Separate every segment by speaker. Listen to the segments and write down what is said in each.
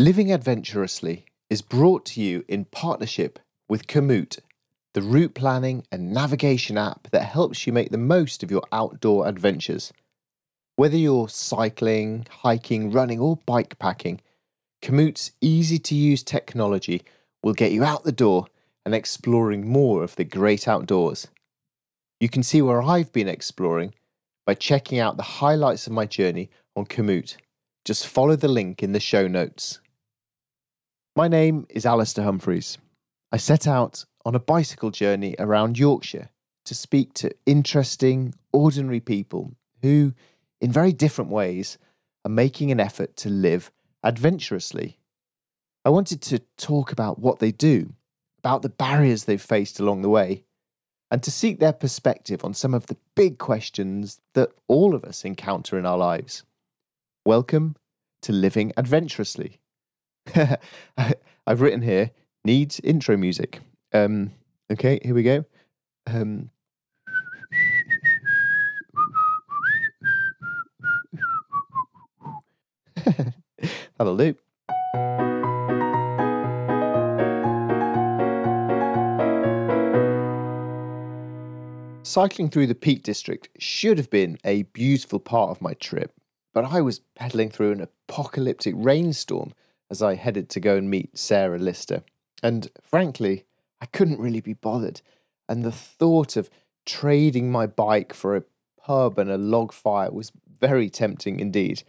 Speaker 1: Living Adventurously is brought to you in partnership with Komoot, the route planning and navigation app that helps you make the most of your outdoor adventures. Whether you're cycling, hiking, running, or bike packing, Komoot's easy to use technology will get you out the door and exploring more of the great outdoors. You can see where I've been exploring by checking out the highlights of my journey on Komoot. Just follow the link in the show notes. My name is Alastair Humphreys. I set out on a bicycle journey around Yorkshire to speak to interesting, ordinary people who, in very different ways, are making an effort to live adventurously. I wanted to talk about what they do, about the barriers they've faced along the way, and to seek their perspective on some of the big questions that all of us encounter in our lives. Welcome to Living Adventurously. I've written here needs intro music. Um, okay, here we go. Um, that'll do. Cycling through the Peak District should have been a beautiful part of my trip, but I was pedalling through an apocalyptic rainstorm as I headed to go and meet Sarah Lister. And frankly, I couldn't really be bothered. And the thought of trading my bike for a pub and a log fire was very tempting indeed.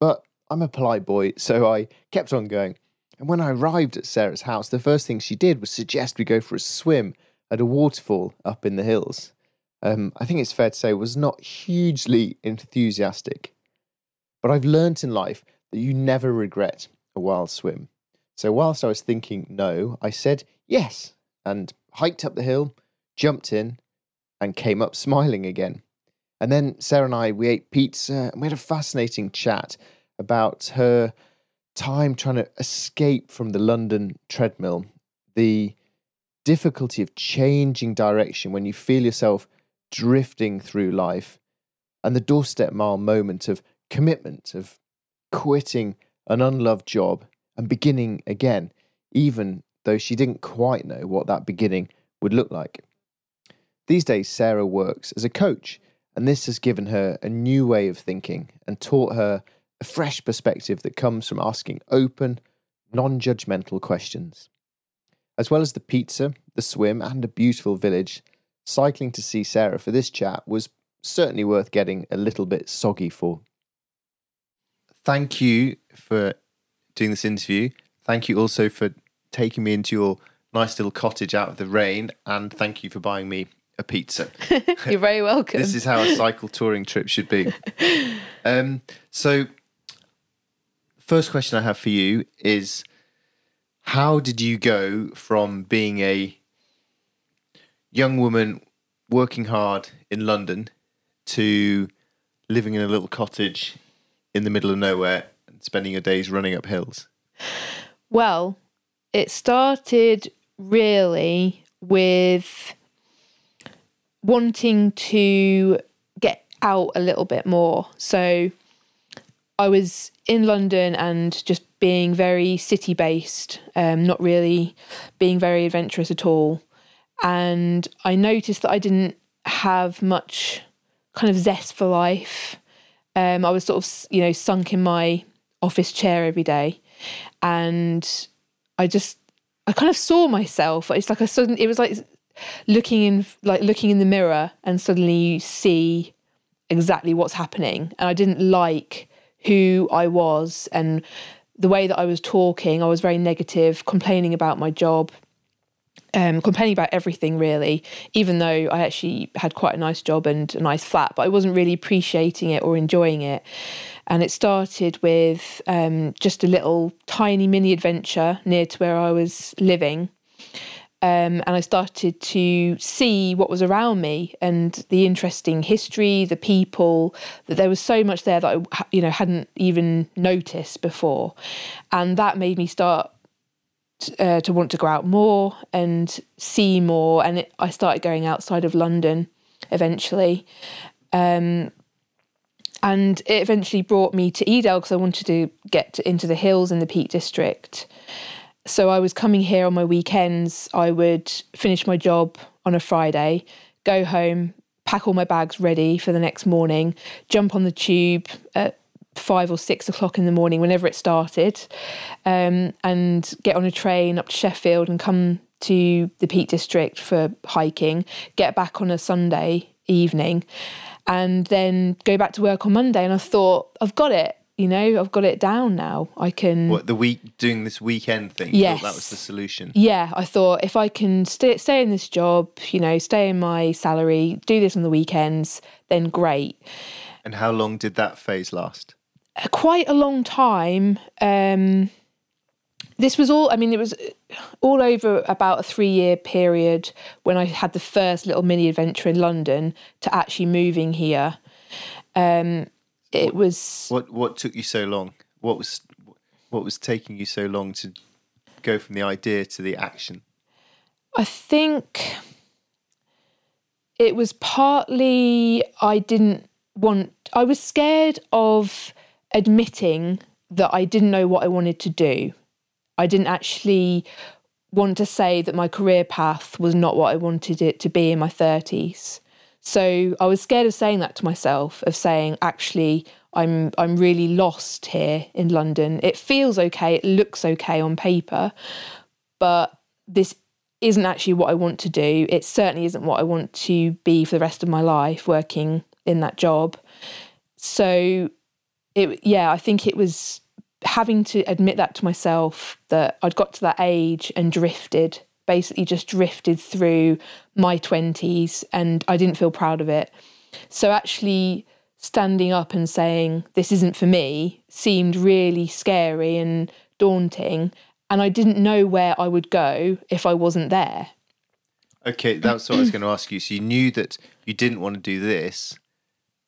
Speaker 1: But I'm a polite boy, so I kept on going. And when I arrived at Sarah's house, the first thing she did was suggest we go for a swim at a waterfall up in the hills. Um, I think it's fair to say was not hugely enthusiastic. But I've learnt in life that you never regret a wild swim. So whilst I was thinking no, I said yes and hiked up the hill, jumped in, and came up smiling again. And then Sarah and I, we ate pizza and we had a fascinating chat about her time trying to escape from the London treadmill, the difficulty of changing direction when you feel yourself drifting through life, and the doorstep mile moment of commitment, of quitting an unloved job and beginning again, even though she didn't quite know what that beginning would look like. These days, Sarah works as a coach, and this has given her a new way of thinking and taught her a fresh perspective that comes from asking open, non judgmental questions. As well as the pizza, the swim, and a beautiful village, cycling to see Sarah for this chat was certainly worth getting a little bit soggy for thank you for doing this interview. Thank you also for taking me into your nice little cottage out of the rain, and thank you for buying me a pizza.
Speaker 2: You're very welcome.
Speaker 1: this is how a cycle touring trip should be. Um, so, first question I have for you is how did you go from being a young woman working hard in London to living in a little cottage in the middle of nowhere and spending your days running up hills?
Speaker 2: Well, it started really with wanting to get out a little bit more. So I was in London and just being very city based, um, not really being very adventurous at all. And I noticed that I didn't have much kind of zest for life. Um, I was sort of, you know, sunk in my office chair every day, and I just, I kind of saw myself. It's like a sudden, it was like looking in, like looking in the mirror, and suddenly you see exactly what's happening. And I didn't like who I was and the way that I was talking. I was very negative, complaining about my job, um, complaining about everything really, even though I actually had quite a nice job and a nice flat, but I wasn't really appreciating it or enjoying it. And it started with um, just a little tiny mini adventure near to where I was living. Um, and I started to see what was around me and the interesting history, the people. That there was so much there that I, you know, hadn't even noticed before, and that made me start uh, to want to go out more and see more. And it, I started going outside of London eventually. Um, and it eventually brought me to Edale because I wanted to get to, into the hills in the Peak District. So I was coming here on my weekends. I would finish my job on a Friday, go home, pack all my bags ready for the next morning, jump on the tube at five or six o'clock in the morning, whenever it started, um, and get on a train up to Sheffield and come to the Peak District for hiking, get back on a Sunday evening, and then go back to work on Monday. And I thought, I've got it. You know, I've got it down now. I can.
Speaker 1: What the week doing this weekend thing?
Speaker 2: Yes.
Speaker 1: that was the solution.
Speaker 2: Yeah, I thought if I can stay, stay in this job, you know, stay in my salary, do this on the weekends, then great.
Speaker 1: And how long did that phase last?
Speaker 2: Uh, Quite a long time. Um, this was all, I mean, it was all over about a three year period when I had the first little mini adventure in London to actually moving here. Um, it was.
Speaker 1: What what took you so long? What was what was taking you so long to go from the idea to the action?
Speaker 2: I think it was partly I didn't want, I was scared of admitting that I didn't know what I wanted to do. I didn't actually want to say that my career path was not what I wanted it to be in my 30s. So I was scared of saying that to myself, of saying, actually, I'm I'm really lost here in London. It feels okay, it looks okay on paper, but this isn't actually what I want to do. It certainly isn't what I want to be for the rest of my life working in that job. So it yeah, I think it was having to admit that to myself that I'd got to that age and drifted, basically just drifted through my 20s and I didn't feel proud of it. So actually standing up and saying this isn't for me seemed really scary and daunting and I didn't know where I would go if I wasn't there.
Speaker 1: Okay, that's what I was going to ask you. So you knew that you didn't want to do this,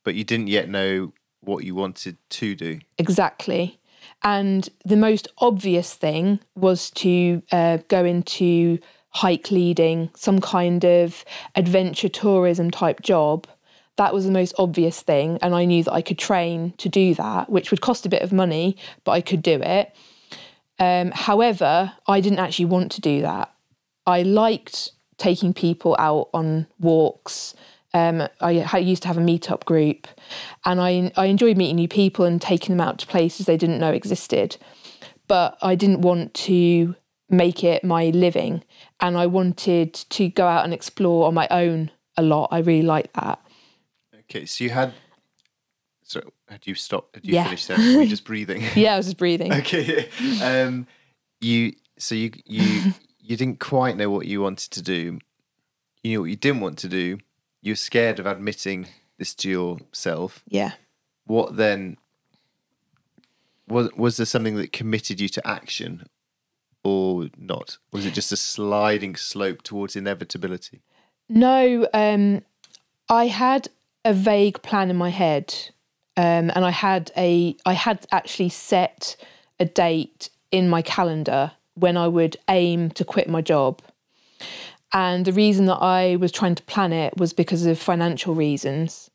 Speaker 1: but you didn't yet know what you wanted to do.
Speaker 2: Exactly. And the most obvious thing was to uh, go into hike leading, some kind of adventure tourism type job. That was the most obvious thing. And I knew that I could train to do that, which would cost a bit of money, but I could do it. Um, however, I didn't actually want to do that. I liked taking people out on walks. Um, I, used to have a meetup group, and I I enjoyed meeting new people and taking them out to places they didn't know existed. But I didn't want to make it my living, and I wanted to go out and explore on my own a lot. I really liked that.
Speaker 1: Okay, so you had. So had you stopped? Had you
Speaker 2: Yeah.
Speaker 1: finished there? Were you just breathing?
Speaker 2: Yeah, I was just breathing.
Speaker 1: okay. Um, you so you you you didn't quite know what you wanted to do. You knew what you didn't want to do. You were scared of admitting this to yourself.
Speaker 2: Yeah.
Speaker 1: What then? Was was there something that committed you to action, or not? Was it just a sliding slope towards inevitability?
Speaker 2: No, um, I had a vague plan in my head, um, and I had a I had actually set a date in my calendar when I would aim to quit my job. And the reason that I was trying to plan it was because of financial reasons.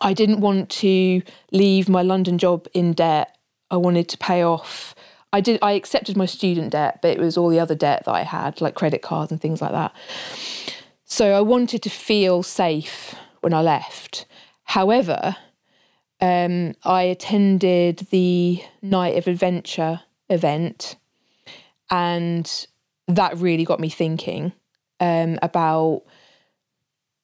Speaker 2: I didn't want to leave my London job in debt. I wanted to pay off. I did. I accepted my student debt, but it was all the other debt that I had, like credit cards and things like that. So I wanted to feel safe when I left. However, um, I attended the Night of Adventure event, and that really got me thinking um, about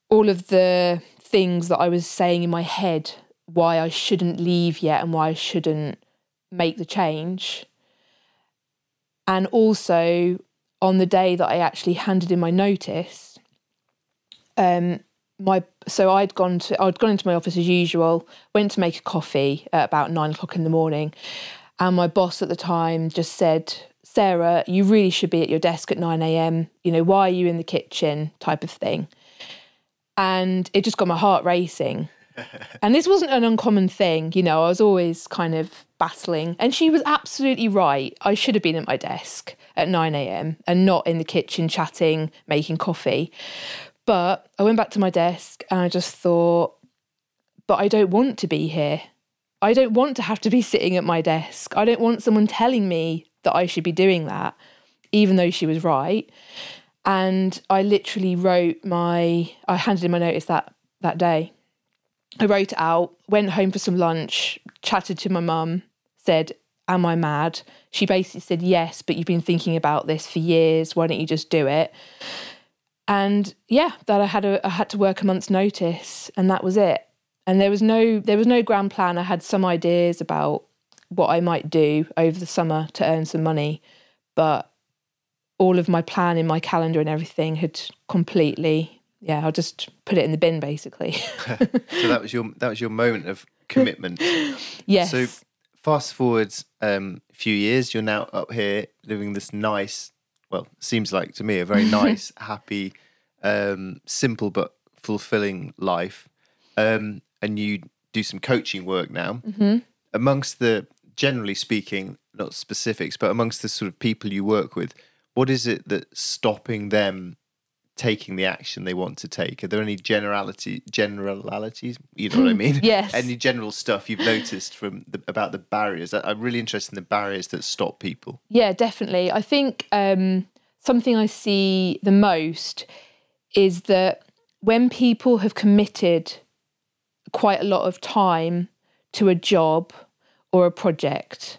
Speaker 2: all of the things that I was saying in my head why I shouldn't leave yet and why I shouldn't make the change. And also on the day that I actually handed in my notice, um, my so I'd gone to I'd gone into my office as usual, went to make a coffee at about nine o'clock in the morning, and my boss at the time just said, "Sarah, you really should be at your desk at nine a.m. You know why are you in the kitchen?" type of thing, and it just got my heart racing. and this wasn't an uncommon thing, you know. I was always kind of battling, and she was absolutely right. I should have been at my desk at nine a.m. and not in the kitchen chatting, making coffee. But I went back to my desk and I just thought, but I don't want to be here. I don't want to have to be sitting at my desk. I don't want someone telling me that I should be doing that, even though she was right. And I literally wrote my, I handed in my notice that that day. I wrote it out, went home for some lunch, chatted to my mum, said, Am I mad? She basically said, Yes, but you've been thinking about this for years. Why don't you just do it? And yeah, that I had a I had to work a month's notice and that was it. And there was no there was no grand plan. I had some ideas about what I might do over the summer to earn some money, but all of my plan in my calendar and everything had completely yeah, I'll just put it in the bin basically.
Speaker 1: so that was your that was your moment of commitment.
Speaker 2: yes.
Speaker 1: So fast forward um, a few years, you're now up here living this nice, well, seems like to me a very nice, happy, um, simple but fulfilling life. Um, and you do some coaching work now.
Speaker 2: Mm-hmm.
Speaker 1: Amongst the, generally speaking, not specifics, but amongst the sort of people you work with, what is it that's stopping them taking the action they want to take? Are there any generality generalities? You know what I mean?
Speaker 2: Yes.
Speaker 1: Any general stuff you've noticed from the, about the barriers? I'm really interested in the barriers that stop people.
Speaker 2: Yeah, definitely. I think um, something I see the most is that when people have committed quite a lot of time to a job or a project,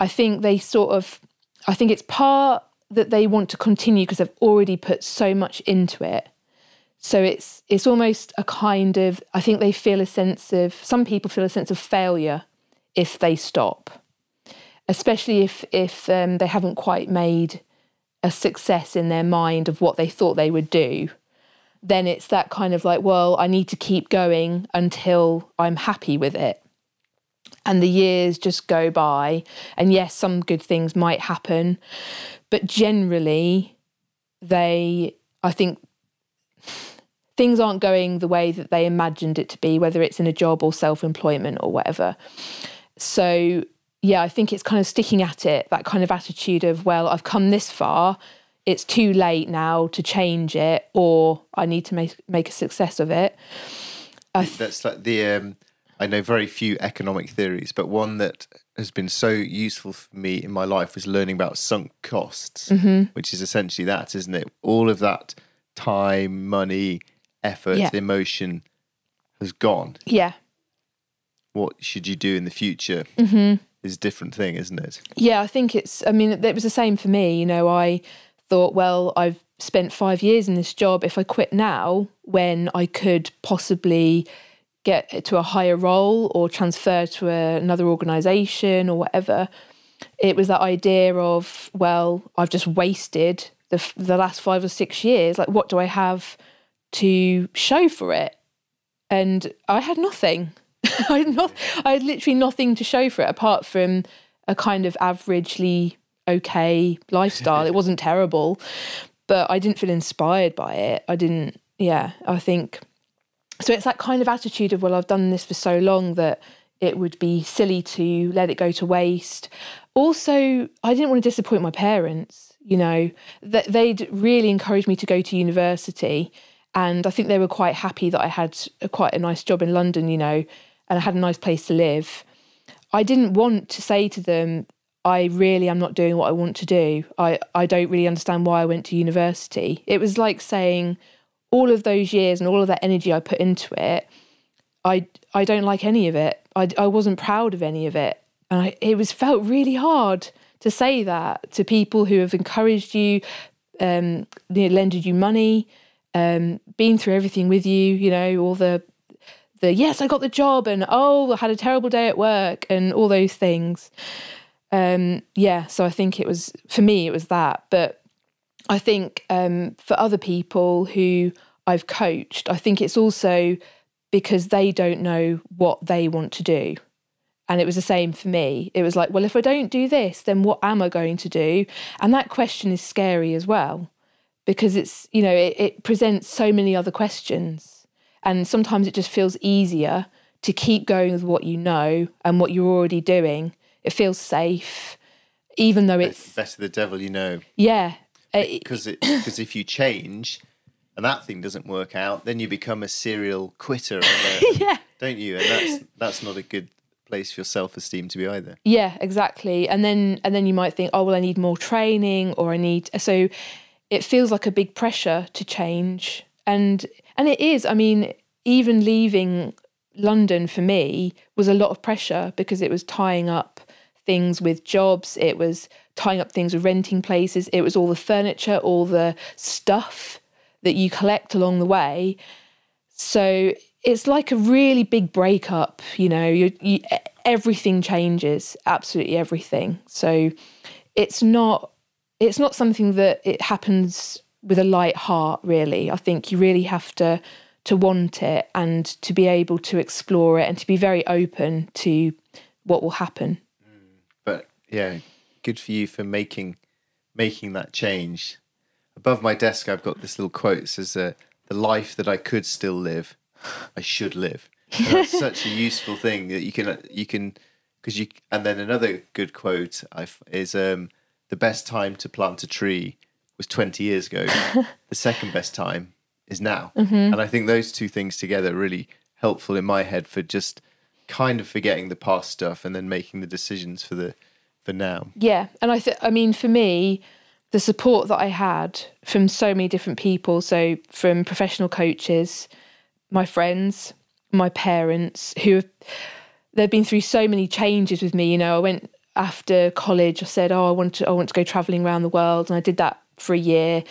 Speaker 2: I think they sort of, I think it's part that they want to continue because they've already put so much into it. So it's it's almost a kind of I think they feel a sense of some people feel a sense of failure if they stop especially if if um, they haven't quite made a success in their mind of what they thought they would do then it's that kind of like well i need to keep going until i'm happy with it and the years just go by and yes some good things might happen but generally they i think things aren't going the way that they imagined it to be whether it's in a job or self-employment or whatever so yeah, I think it's kind of sticking at it, that kind of attitude of, well, I've come this far, it's too late now to change it, or I need to make make a success of it. Th-
Speaker 1: That's like the um, I know very few economic theories, but one that has been so useful for me in my life was learning about sunk costs, mm-hmm. which is essentially that, isn't it? All of that time, money, effort,
Speaker 2: Yeah.
Speaker 1: emotion has gone.
Speaker 2: yeah,
Speaker 1: What should you do in the future mm-hmm. is a different thing, isn't it?
Speaker 2: yeah, I think it's, I mean, it was the same for me. You know, I thought, well, I've spent five years in this job. If I quit now, when I could possibly get to a higher role or transfer to a, another organization or whatever, it was that idea of, well, I've just wasted the, the last five or six years. Like, what do I have to show for it? And I had nothing. I had not. I had literally nothing to show for it apart from a kind of averagely okay lifestyle. it wasn't terrible, but I didn't feel inspired by it. I didn't. Yeah, I think so. It's that kind of attitude of well, I've done this for so long that it would be silly to let it go to waste. Also, I didn't want to disappoint my parents. You know, that they'd really encouraged me to go to university, and I think they were quite happy that I had a, quite a nice job in London. You know, and I had a nice place to live. I didn't want to say to them, I really am not doing what I want to do. I, I don't really understand why I went to university. It was like saying all of those years and all of that energy I put into it, I I don't like any of it. I, I wasn't proud of any of it. And I, it was felt really hard to say that to people who have encouraged you, um, you know, lended you money, um, been through everything with you, you know, all the the yes, I got the job and oh, I had a terrible day at work and all those things. Um, yeah, so I think it was for me it was that, but I think um, for other people who I've coached, I think it's also because they don't know what they want to do. And it was the same for me. It was like, well, if I don't do this, then what am I going to do? And that question is scary as well, because it's, you know, it, it presents so many other questions. And sometimes it just feels easier to keep going with what you know and what you're already doing. It feels safe, even though it's,
Speaker 1: Better the devil you know.
Speaker 2: yeah. Uh, it-
Speaker 1: Because because if you change and that thing doesn't work out, then you become a serial quitter
Speaker 2: yeah.
Speaker 1: don't you? And that's that's not a good place for your self esteem to be either.
Speaker 2: Yeah, exactly. And then and then you might think, oh well, I need more training, or I need so. It feels like a big pressure to change, and and it is. I mean, even leaving London for me was a lot of pressure because it was tying up things with jobs. It was tying up things with renting places. It was all the furniture, all the stuff that you collect along the way. So it's like a really big breakup. You know, you, you, everything changes, absolutely everything. So it's not it's not something that it happens with a light heart. Really, I think you really have to to want it and to be able to explore it and to be very open to what will happen.
Speaker 1: Yeah, good for you for making making that change. Above my desk, I've got this little quote. It says, uh, "The life that I could still live, I should live." And that's such a useful thing that you can you can because you. And then another good quote I've, is, um, "The best time to plant a tree was twenty years ago. the second best time is now."
Speaker 2: Mm-hmm.
Speaker 1: And I think those two things together are really helpful in my head for just kind of forgetting the past stuff and then making the decisions for the now.
Speaker 2: Yeah, and I th- I mean for me, the support that I had from so many different people, so from professional coaches, my friends, my parents who have they've been through so many changes with me, you know, I went after college, I said, "Oh, I want to I want to go traveling around the world." And I did that for a year.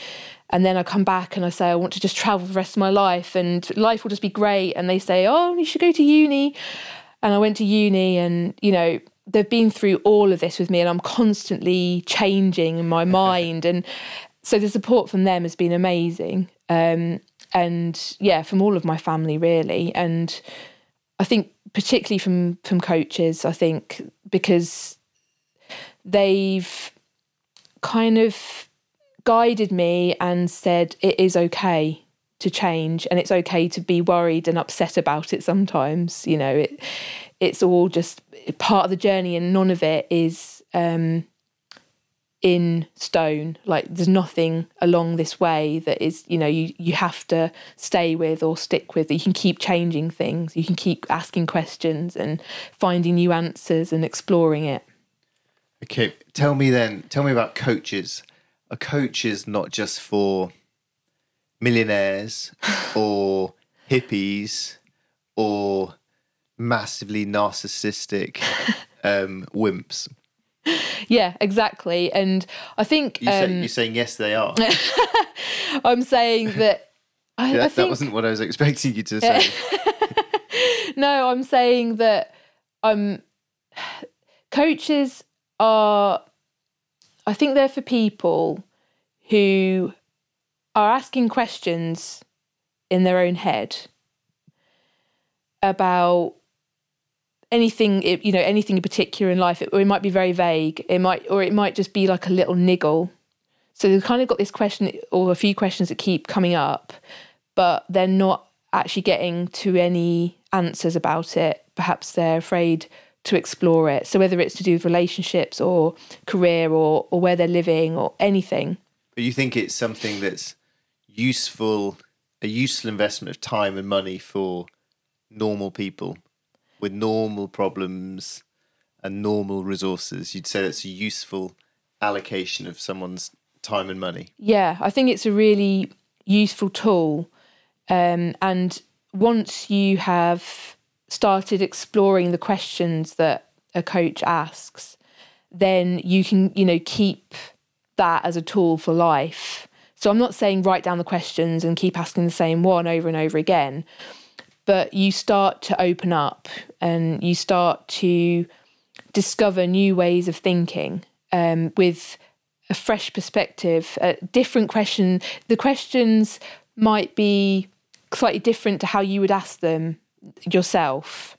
Speaker 2: And then I come back and I say I want to just travel the rest of my life and life will just be great and they say, "Oh, you should go to uni." And I went to uni and, you know, they've been through all of this with me and I'm constantly changing in my mind. And so the support from them has been amazing. Um, and yeah from all of my family really. And I think particularly from from coaches I think because they've kind of guided me and said it is okay to change and it's okay to be worried and upset about it sometimes you know it it's all just part of the journey and none of it is um, in stone. Like there's nothing along this way that is you know you you have to stay with or stick with. You can keep changing things. You can keep asking questions and finding new answers and exploring it.
Speaker 1: Okay, tell me then, tell me about coaches. A coach is not just for millionaires or hippies or massively narcissistic um, wimps.
Speaker 2: yeah exactly and i think
Speaker 1: You say,
Speaker 2: um,
Speaker 1: you're saying yes, they are.
Speaker 2: i'm saying that I,
Speaker 1: that,
Speaker 2: I
Speaker 1: that wasn't what I was expecting you to say.
Speaker 2: no, I'm saying that um coaches are I think they're for people who are asking questions in their own head about anything you know anything in particular in life it, or it might be very vague it might or it might just be like a little niggle so they've kind of got this question or a few questions that keep coming up but they're not actually getting to any answers about it. Perhaps they're afraid to explore it. So whether it's to do with relationships or career or or where they're living or anything.
Speaker 1: But you think it's something that's useful, a useful investment of time and money for normal people with normal problems and normal resources. You'd say that's a useful allocation of someone's time and money.
Speaker 2: Yeah, I think it's a really useful tool. Um, and once you have started exploring the questions that a coach asks, then you can, you know, keep that as a tool for life. So I'm not saying write down the questions and keep asking the same one over and over again, but you start to open up and you start to discover new ways of thinking um, with a fresh perspective, a different question. The questions might be slightly different to how you would ask them yourself.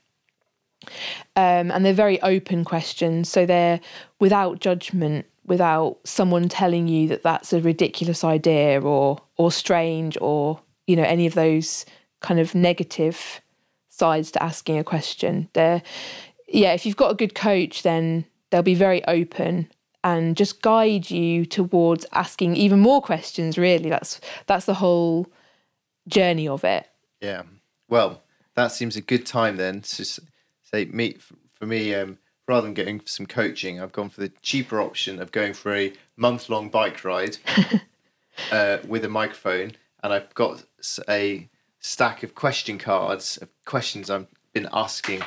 Speaker 2: Um, and they're very open questions. So they're without judgment, without someone telling you that that's a ridiculous idea or or strange or you know any of those kind of negative sides to asking a question. They're yeah, if you've got a good coach, then they'll be very open and just guide you towards asking even more questions. Really, that's that's the whole journey of it.
Speaker 1: Yeah. Well, that seems a good time then to say me for me. Um, rather than getting some coaching, I've gone for the cheaper option of going for a month long bike ride uh, with a microphone, and I've got a stack of question cards of questions I've been asking,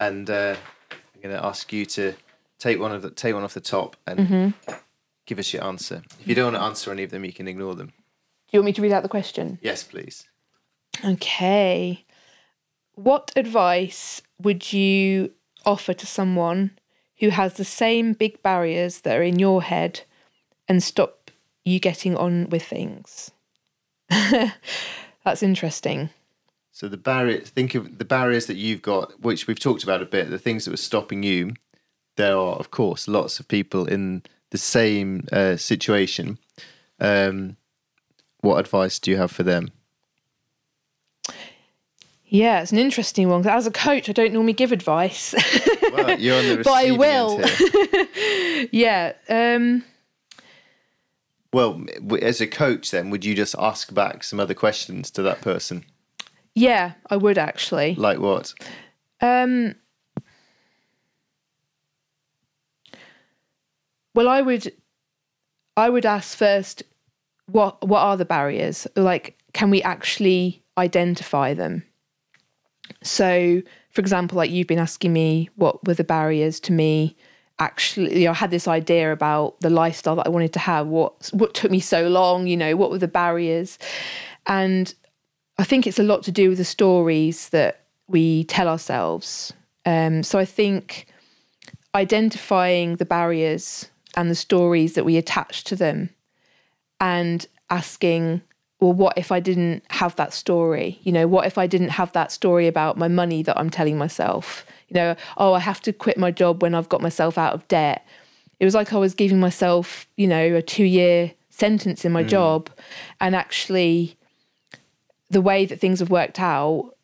Speaker 1: and uh, I'm going to ask you to take one of the take one off the top and give us your answer. If you don't want to answer any of them, you can ignore them.
Speaker 2: Do you want me to read out the question?
Speaker 1: Yes, please.
Speaker 2: Okay. What advice would you offer to someone who has the same big barriers that are in your head and stop you getting on with things? That's interesting.
Speaker 1: So the barrier, think of the barriers that you've got, which we've talked about a bit, the things that were stopping you. There are, of course, lots of people in the same uh, situation. Um, what advice do you have for them?
Speaker 2: Yeah, it's an interesting one. As a coach, I don't normally give advice.
Speaker 1: Well, you're on the
Speaker 2: But I will. yeah. Um,
Speaker 1: Well, as a coach, then would you just ask back some other questions to that person?
Speaker 2: yeah, I would actually.
Speaker 1: Like what?
Speaker 2: Um, well, I would, I would ask first, what what are the barriers? Like, can we actually identify them? So, for example, like you've been asking me, what were the barriers to me? Actually, you know, I had this idea about the lifestyle that I wanted to have. What what took me so long? You know, what were the barriers? And I think it's a lot to do with the stories that we tell ourselves. Um, so I think identifying the barriers and the stories that we attach to them and asking, well, what if I didn't have that story? You know, what if I didn't have that story about my money that I'm telling myself? You know, oh, I have to quit my job when I've got myself out of debt. It was like I was giving myself, you know, a two year sentence in my mm. job. And actually, the way that things have worked out,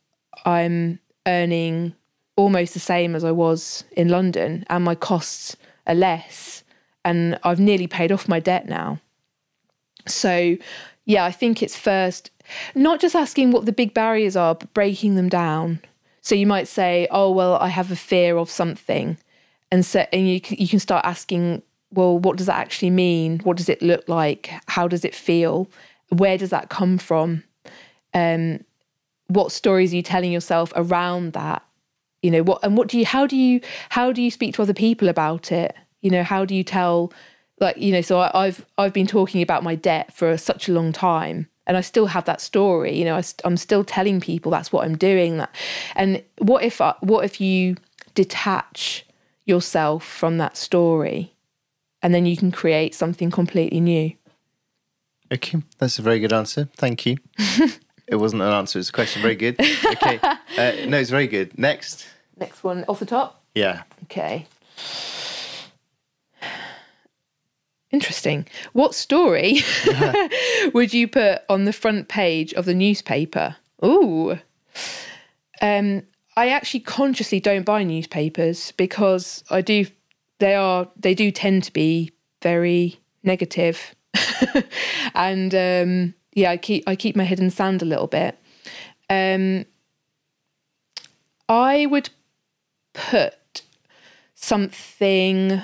Speaker 2: I'm earning almost the same as I was in London, and my costs are less, and I've nearly paid off my debt now. So, yeah, I think it's first not just asking what the big barriers are, but breaking them down. So you might say, "Oh, well, I have a fear of something," and so and you you can start asking, "Well, what does that actually mean? What does it look like? How does it feel? Where does that come from?" um, what stories are you telling yourself around that you know what and what do you how do you how do you speak to other people about it you know how do you tell like you know so I, i've i've been talking about my debt for such a long time and i still have that story you know I, st- i'm still telling people that's what i'm doing that and what if I, what if you detach yourself from that story and then you can create something completely new
Speaker 1: Okay, that's a very good answer. Thank you. it wasn't an answer; it's a question. Very good. Okay, uh, no, it's very good. Next,
Speaker 2: next one off the top
Speaker 1: yeah.
Speaker 2: Okay. Interesting. What story would you put on the front page of the newspaper? Ooh. Um, I actually consciously don't buy newspapers because I do they are they do tend to be very negative. and um, yeah, I keep I keep my head in sand a little bit. Um, I would put something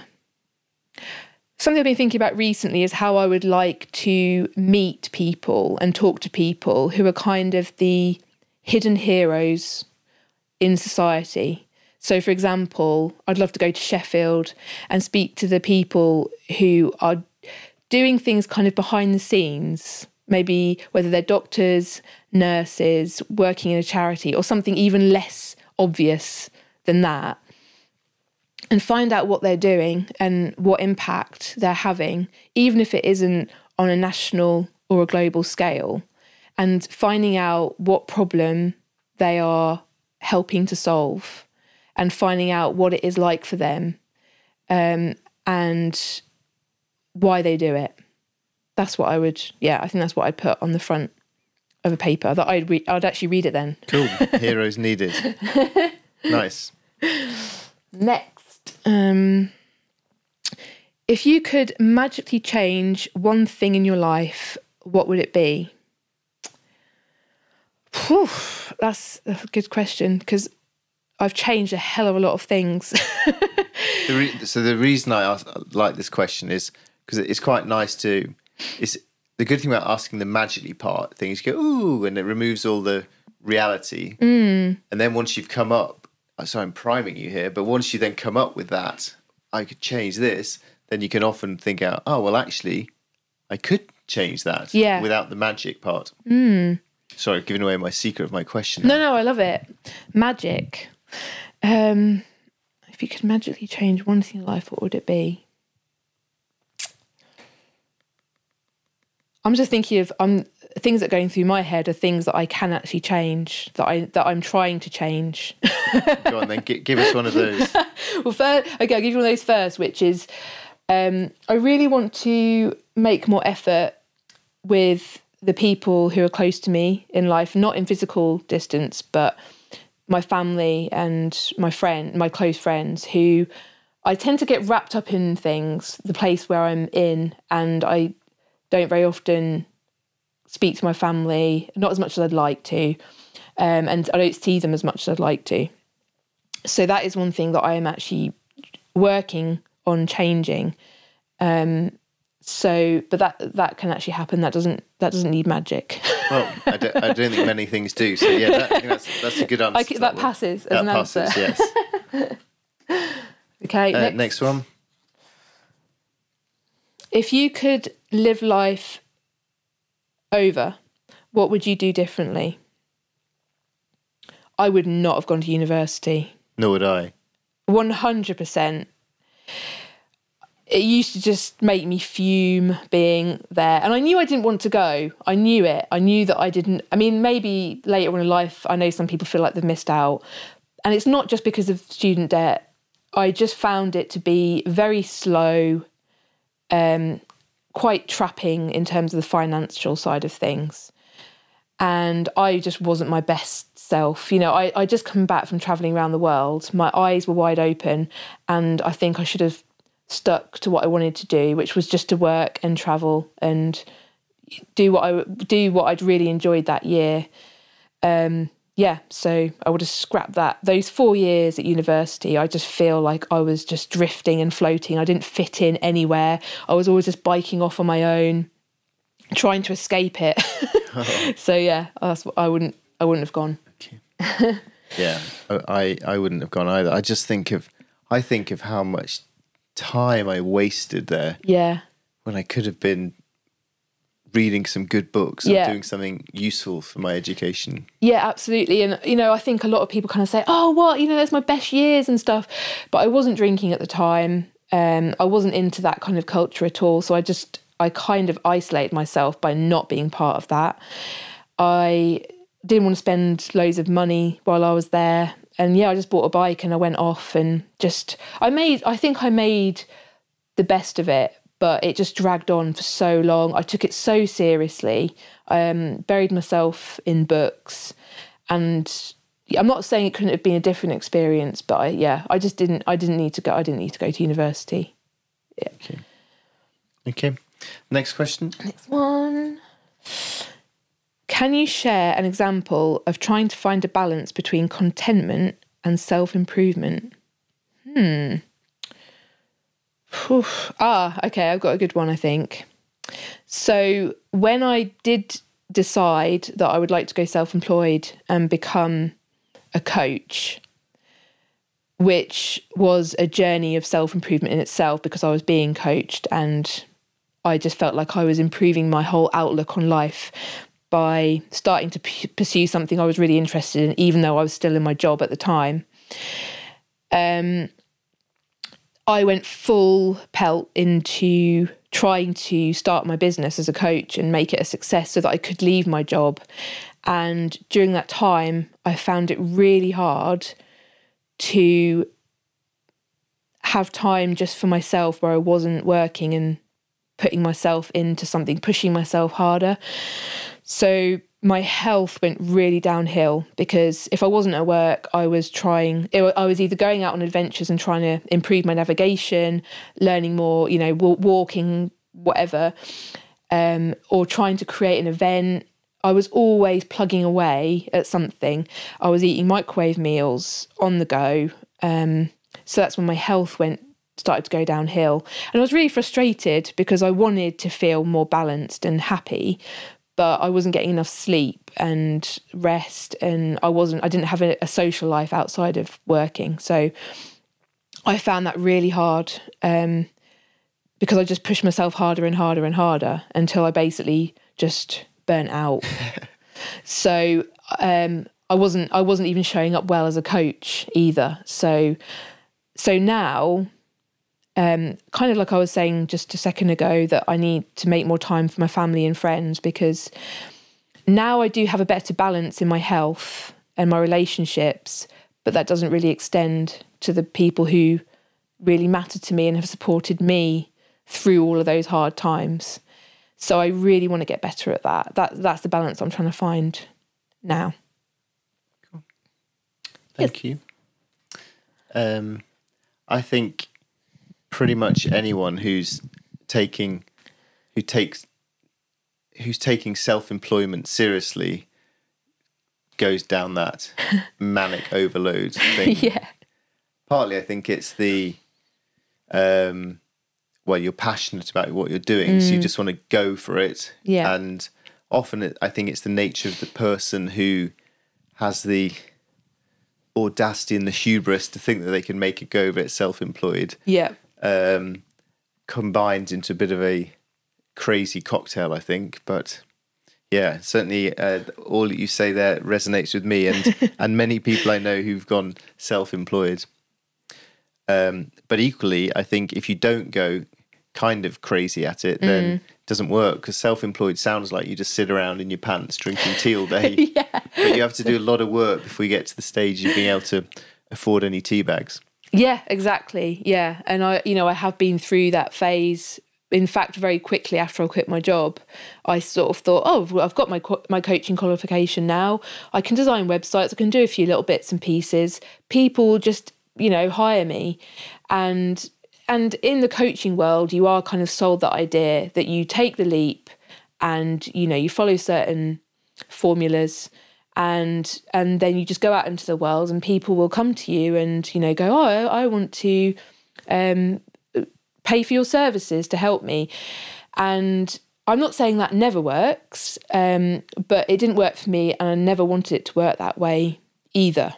Speaker 2: something I've been thinking about recently is how I would like to meet people and talk to people who are kind of the hidden heroes in society. So, for example, I'd love to go to Sheffield and speak to the people who are doing things kind of behind the scenes, maybe whether they're doctors, nurses, working in a charity, or something even less obvious than that and find out what they're doing and what impact they're having, even if it isn't on a national or a global scale, and finding out what problem they are helping to solve and finding out what it is like for them um, and why they do it. That's what I would, yeah, I think that's what I'd put on the front of a paper that I'd, re- I'd actually read it then.
Speaker 1: Cool. Heroes needed. Nice.
Speaker 2: Next, um, if you could magically change one thing in your life, what would it be? Phew, that's a good question because I've changed a hell of a lot of things.
Speaker 1: The re- so the reason I ask, like this question is because it's quite nice to. It's the good thing about asking the magically part thing is you go ooh, and it removes all the reality. Mm. And then once you've come up, uh, sorry, I'm priming you here, but once you then come up with that, I could change this. Then you can often think out, oh well, actually, I could change that.
Speaker 2: Yeah.
Speaker 1: Without the magic part. Mm. Sorry, giving away my secret of my question.
Speaker 2: no, no, I love it. Magic. Um, if you could magically change one thing in life, what would it be? I'm just thinking of um things that are going through my head are things that I can actually change that I that I'm trying to change.
Speaker 1: Go on then, gi- give us one of those.
Speaker 2: well, first, okay, I'll give you one of those first, which is um, I really want to make more effort with the people who are close to me in life, not in physical distance, but my family and my friend, my close friends who I tend to get wrapped up in things, the place where I'm in, and I don't very often speak to my family, not as much as I'd like to, um, and I don't see them as much as I'd like to. So that is one thing that I am actually working on changing. Um, so, but that that can actually happen. That doesn't that doesn't need magic.
Speaker 1: Well, I don't, I don't think many things do. So yeah, that, that's that's a good answer.
Speaker 2: I that
Speaker 1: one.
Speaker 2: passes as
Speaker 1: That
Speaker 2: an
Speaker 1: passes.
Speaker 2: answer.
Speaker 1: Yes.
Speaker 2: Okay,
Speaker 1: Uh,
Speaker 2: next.
Speaker 1: next one.
Speaker 2: If you could live life over, what would you do differently? I would not have gone to university.
Speaker 1: Nor would I.
Speaker 2: 100%. It used to just make me fume being there. And I knew I didn't want to go. I knew it. I knew that I didn't. I mean, maybe later on in life, I know some people feel like they've missed out. And it's not just because of student debt. I just found it to be very slow, um, quite trapping in terms of the financial side of things and I just wasn't my best self. You know, I, I just come back from traveling around the world. My eyes were wide open, and I think I should have stuck to what I wanted to do, which was just to work and travel and do what I do what I'd really enjoyed that year. Um, yeah, so I would have scrapped that. Those four years at university, I just feel like I was just drifting and floating. I didn't fit in anywhere. I was always just biking off on my own, trying to escape it. so yeah, that's what I wouldn't. I wouldn't have gone.
Speaker 1: Yeah, I I wouldn't have gone either. I just think of I think of how much time I wasted there
Speaker 2: Yeah,
Speaker 1: when I could have been reading some good books or doing something useful for my education.
Speaker 2: yeah, absolutely. And you know, I think a lot of people kind of say, "Oh, what? You know, that's my best years and stuff." But I wasn't drinking at the time. Um, I wasn't into that kind of culture at all. So I just, I kind of isolated myself by not being part of that. I didn't want to spend loads of money while I was there. And yeah, I just bought a bike and I went off and just, I made, I think I made the best of it, but it just dragged on for so long. I took it so seriously. Um, buried myself in books, and I'm not saying it couldn't have been a different experience, but I, yeah, I just didn't. I didn't need to go. I didn't need to go to university.
Speaker 1: Okay. Okay. Next question.
Speaker 2: Next one. Can you share an example of trying to find a balance between contentment and self improvement? Hmm. Ah, okay, I've got a good one, I think. So, when I did decide that I would like to go self employed and become a coach, which was a journey of self improvement in itself because I was being coached and I just felt like I was improving my whole outlook on life by starting to p- pursue something I was really interested in, even though I was still in my job at the time. Um, I went full pelt into trying to start my business as a coach and make it a success so that I could leave my job. And during that time, I found it really hard to have time just for myself where I wasn't working and putting myself into something, pushing myself harder. So my health went really downhill because if I wasn't at work, I was trying, I was either going out on adventures and trying to improve my navigation, learning more, you know, wa- walking, whatever, um, or trying to create an event. I was always plugging away at something. I was eating microwave meals on the go. Um, so that's when my health went started to go downhill. And I was really frustrated because I wanted to feel more balanced and happy, but I wasn't getting enough sleep and rest and I wasn't I didn't have a, a social life outside of working. So I found that really hard. Um, because I just pushed myself harder and harder and harder until I basically just burnt out. so um, I wasn't I wasn't even showing up well as a coach either. So so now um, kind of like I was saying just a second ago that I need to make more time for my family and friends because now I do have a better balance in my health and my relationships, but that doesn't really extend to the people who really matter to me and have supported me through all of those hard times. So I really want to get better at that. That that's the balance I'm trying to find now.
Speaker 1: Cool. Thank yes. you. Um, I think pretty much anyone who's taking who takes who's taking self-employment seriously goes down that manic overload thing.
Speaker 2: Yeah.
Speaker 1: Partly I think it's the um well, you're passionate about what you're doing, mm. so you mm. just want to go for it.
Speaker 2: Yeah.
Speaker 1: And often, it, I think it's the nature of the person who has the audacity and the hubris to think that they can make a go of it self-employed.
Speaker 2: Yeah.
Speaker 1: Um, combined into a bit of a crazy cocktail, I think. But yeah, certainly uh, all that you say there resonates with me and and many people I know who've gone self-employed. Um, but equally, I think if you don't go kind of crazy at it, then mm. it doesn't work because self-employed sounds like you just sit around in your pants drinking tea all day.
Speaker 2: yeah.
Speaker 1: But you have to do a lot of work before you get to the stage of being able to afford any tea bags.
Speaker 2: Yeah, exactly. Yeah, and I, you know, I have been through that phase. In fact, very quickly after I quit my job, I sort of thought, "Oh, well, I've got my my coaching qualification now. I can design websites. I can do a few little bits and pieces. People just, you know, hire me." And and in the coaching world, you are kind of sold that idea that you take the leap and you know you follow certain formulas and and then you just go out into the world and people will come to you and you know go oh I want to um, pay for your services to help me and I'm not saying that never works um, but it didn't work for me and I never wanted it to work that way either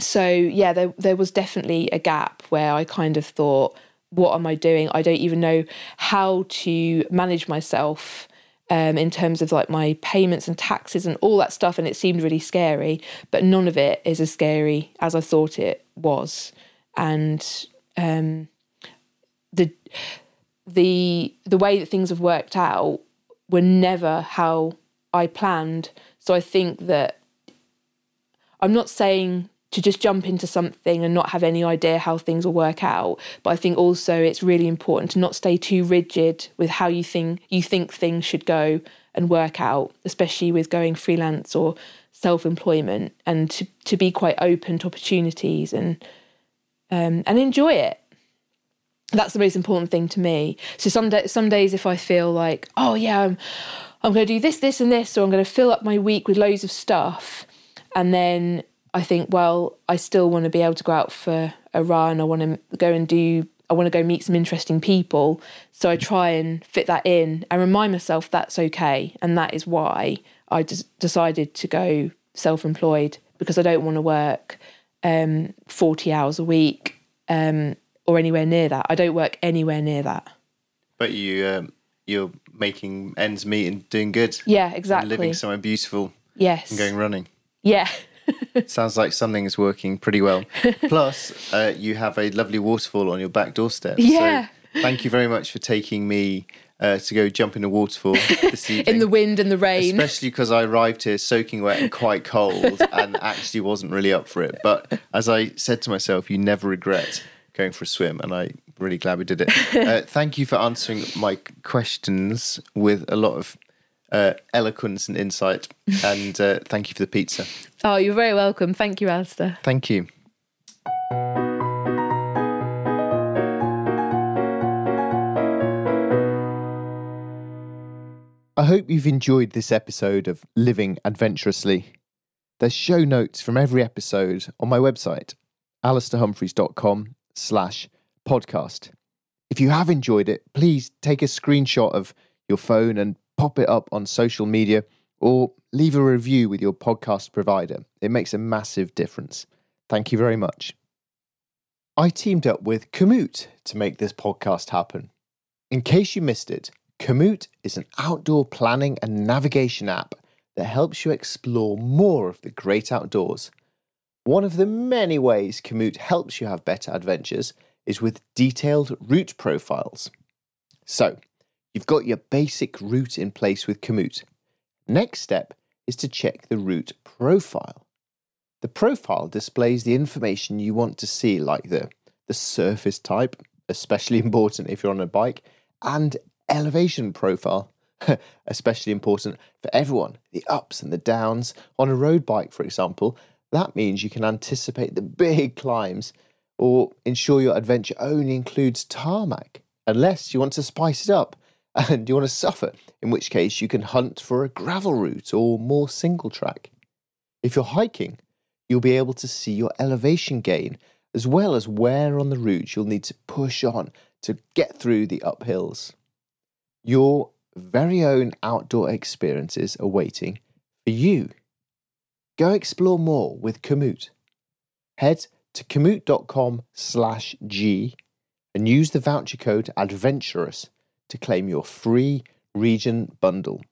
Speaker 2: so yeah, there there was definitely a gap where I kind of thought, what am I doing? I don't even know how to manage myself um, in terms of like my payments and taxes and all that stuff, and it seemed really scary. But none of it is as scary as I thought it was, and um, the the the way that things have worked out were never how I planned. So I think that I'm not saying to just jump into something and not have any idea how things will work out. But I think also it's really important to not stay too rigid with how you think you think things should go and work out, especially with going freelance or self-employment, and to, to be quite open to opportunities and um, and enjoy it. That's the most important thing to me. So some day, some days if I feel like, oh yeah, I'm I'm going to do this, this, and this, or I'm going to fill up my week with loads of stuff, and then I think, well, I still want to be able to go out for a run. I want to go and do, I want to go meet some interesting people. So I try and fit that in and remind myself that's okay. And that is why I decided to go self employed because I don't want to work um, 40 hours a week um, or anywhere near that. I don't work anywhere near that.
Speaker 1: But you, um, you're making ends meet and doing good.
Speaker 2: Yeah, exactly.
Speaker 1: living somewhere beautiful.
Speaker 2: Yes.
Speaker 1: And going running.
Speaker 2: Yeah.
Speaker 1: Sounds like something is working pretty well. Plus, uh, you have a lovely waterfall on your back doorstep.
Speaker 2: Yeah.
Speaker 1: So thank you very much for taking me uh, to go jump in a waterfall this evening.
Speaker 2: in the wind and the rain.
Speaker 1: Especially because I arrived here soaking wet and quite cold and actually wasn't really up for it. But as I said to myself, you never regret going for a swim. And I'm really glad we did it. Uh, thank you for answering my questions with a lot of uh, eloquence and insight. And uh, thank you for the pizza.
Speaker 2: Oh, you're very welcome. Thank you, Alastair.
Speaker 1: Thank you. I hope you've enjoyed this episode of Living Adventurously. There's show notes from every episode on my website, alastairhumphreys.com slash podcast. If you have enjoyed it, please take a screenshot of your phone and pop it up on social media or leave a review with your podcast provider. It makes a massive difference. Thank you very much. I teamed up with Komoot to make this podcast happen. In case you missed it, Komoot is an outdoor planning and navigation app that helps you explore more of the great outdoors. One of the many ways Komoot helps you have better adventures is with detailed route profiles. So, you've got your basic route in place with Komoot. Next step is to check the route profile. The profile displays the information you want to see, like the, the surface type, especially important if you're on a bike, and elevation profile, especially important for everyone, the ups and the downs. On a road bike, for example, that means you can anticipate the big climbs or ensure your adventure only includes tarmac, unless you want to spice it up and you want to suffer, in which case you can hunt for a gravel route or more single track. If you're hiking, you'll be able to see your elevation gain as well as where on the route you'll need to push on to get through the uphills. Your very own outdoor experiences are waiting for you. Go explore more with Komoot. Head to komoot.com slash G and use the voucher code ADVENTUROUS to claim your free region bundle.